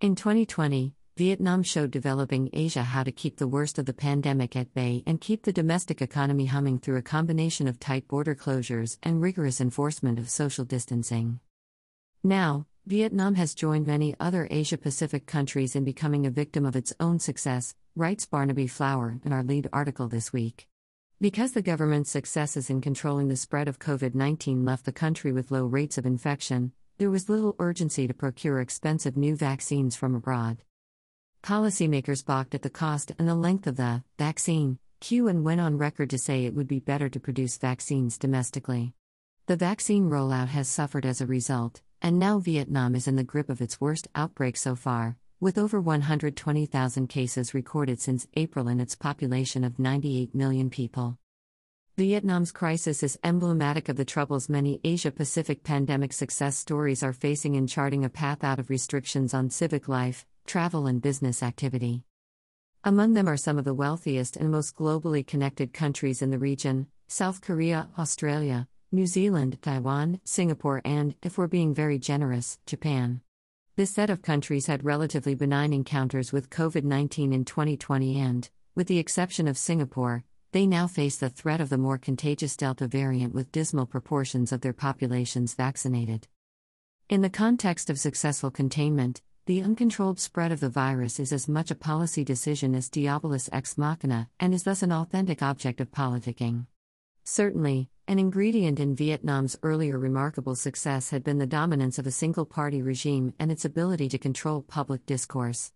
In 2020, Vietnam showed developing Asia how to keep the worst of the pandemic at bay and keep the domestic economy humming through a combination of tight border closures and rigorous enforcement of social distancing. Now, Vietnam has joined many other Asia Pacific countries in becoming a victim of its own success, writes Barnaby Flower in our lead article this week. Because the government's successes in controlling the spread of COVID 19 left the country with low rates of infection, there was little urgency to procure expensive new vaccines from abroad. Policymakers balked at the cost and the length of the vaccine queue and went on record to say it would be better to produce vaccines domestically. The vaccine rollout has suffered as a result, and now Vietnam is in the grip of its worst outbreak so far, with over 120,000 cases recorded since April in its population of 98 million people. Vietnam's crisis is emblematic of the troubles many Asia Pacific pandemic success stories are facing in charting a path out of restrictions on civic life, travel, and business activity. Among them are some of the wealthiest and most globally connected countries in the region South Korea, Australia, New Zealand, Taiwan, Singapore, and, if we're being very generous, Japan. This set of countries had relatively benign encounters with COVID 19 in 2020 and, with the exception of Singapore, they now face the threat of the more contagious Delta variant with dismal proportions of their populations vaccinated. In the context of successful containment, the uncontrolled spread of the virus is as much a policy decision as diabolus ex machina, and is thus an authentic object of politicking. Certainly, an ingredient in Vietnam's earlier remarkable success had been the dominance of a single party regime and its ability to control public discourse.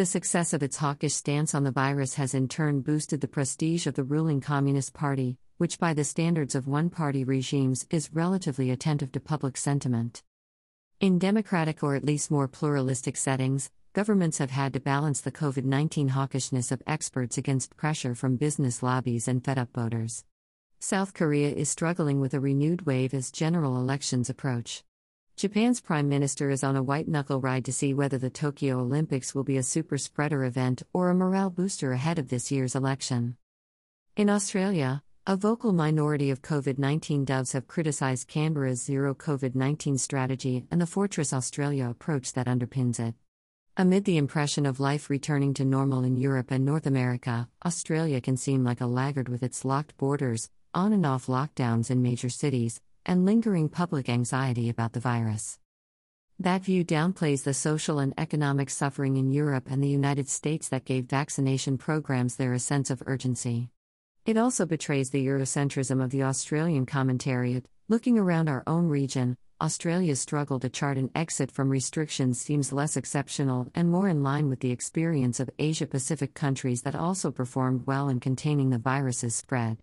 The success of its hawkish stance on the virus has in turn boosted the prestige of the ruling Communist Party, which, by the standards of one party regimes, is relatively attentive to public sentiment. In democratic or at least more pluralistic settings, governments have had to balance the COVID 19 hawkishness of experts against pressure from business lobbies and fed up voters. South Korea is struggling with a renewed wave as general elections approach. Japan's prime minister is on a white knuckle ride to see whether the Tokyo Olympics will be a super spreader event or a morale booster ahead of this year's election. In Australia, a vocal minority of COVID 19 doves have criticized Canberra's zero COVID 19 strategy and the Fortress Australia approach that underpins it. Amid the impression of life returning to normal in Europe and North America, Australia can seem like a laggard with its locked borders, on and off lockdowns in major cities, and lingering public anxiety about the virus. That view downplays the social and economic suffering in Europe and the United States that gave vaccination programs there a sense of urgency. It also betrays the Eurocentrism of the Australian commentariat. Looking around our own region, Australia's struggle to chart an exit from restrictions seems less exceptional and more in line with the experience of Asia Pacific countries that also performed well in containing the virus's spread.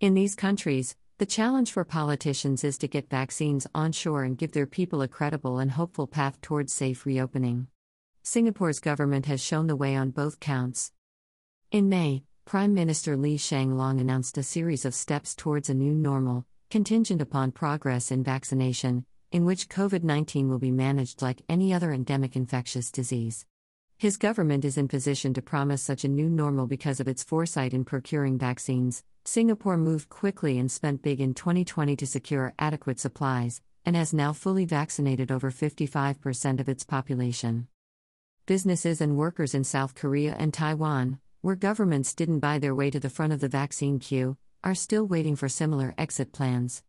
In these countries, the challenge for politicians is to get vaccines onshore and give their people a credible and hopeful path towards safe reopening. Singapore's government has shown the way on both counts. In May, Prime Minister Lee Hsien Loong announced a series of steps towards a new normal, contingent upon progress in vaccination, in which COVID 19 will be managed like any other endemic infectious disease. His government is in position to promise such a new normal because of its foresight in procuring vaccines. Singapore moved quickly and spent big in 2020 to secure adequate supplies, and has now fully vaccinated over 55% of its population. Businesses and workers in South Korea and Taiwan, where governments didn't buy their way to the front of the vaccine queue, are still waiting for similar exit plans.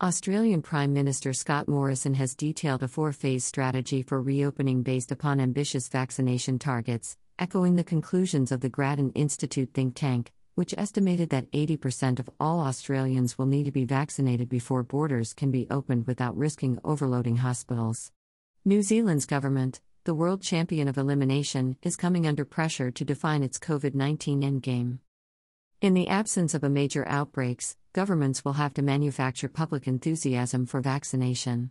Australian Prime Minister Scott Morrison has detailed a four phase strategy for reopening based upon ambitious vaccination targets, echoing the conclusions of the Grattan Institute think tank, which estimated that 80% of all Australians will need to be vaccinated before borders can be opened without risking overloading hospitals. New Zealand's government, the world champion of elimination, is coming under pressure to define its COVID 19 endgame. In the absence of a major outbreaks, governments will have to manufacture public enthusiasm for vaccination.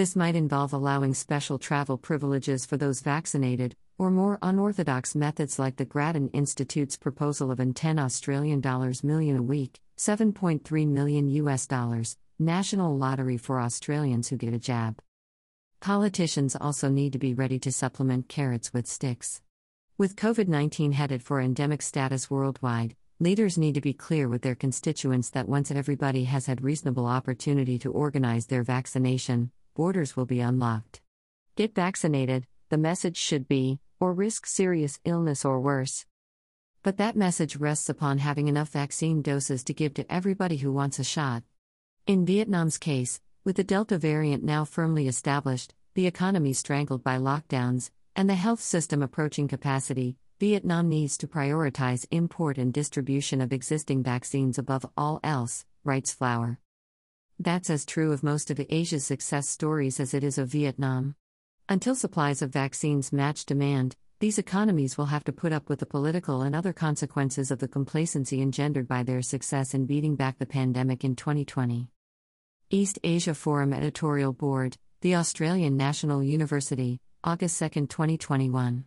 This might involve allowing special travel privileges for those vaccinated, or more unorthodox methods like the Grattan Institute's proposal of an 10 Australian dollars million a week, 7.3 million US dollars, national lottery for Australians who get a jab. Politicians also need to be ready to supplement carrots with sticks. With COVID 19 headed for endemic status worldwide, leaders need to be clear with their constituents that once everybody has had reasonable opportunity to organize their vaccination, borders will be unlocked. Get vaccinated, the message should be, or risk serious illness or worse. But that message rests upon having enough vaccine doses to give to everybody who wants a shot. In Vietnam's case, with the Delta variant now firmly established, the economy strangled by lockdowns, and the health system approaching capacity, Vietnam needs to prioritize import and distribution of existing vaccines above all else, writes Flower. That's as true of most of Asia's success stories as it is of Vietnam. Until supplies of vaccines match demand, these economies will have to put up with the political and other consequences of the complacency engendered by their success in beating back the pandemic in 2020. East Asia Forum Editorial Board, The Australian National University, August 2, 2021.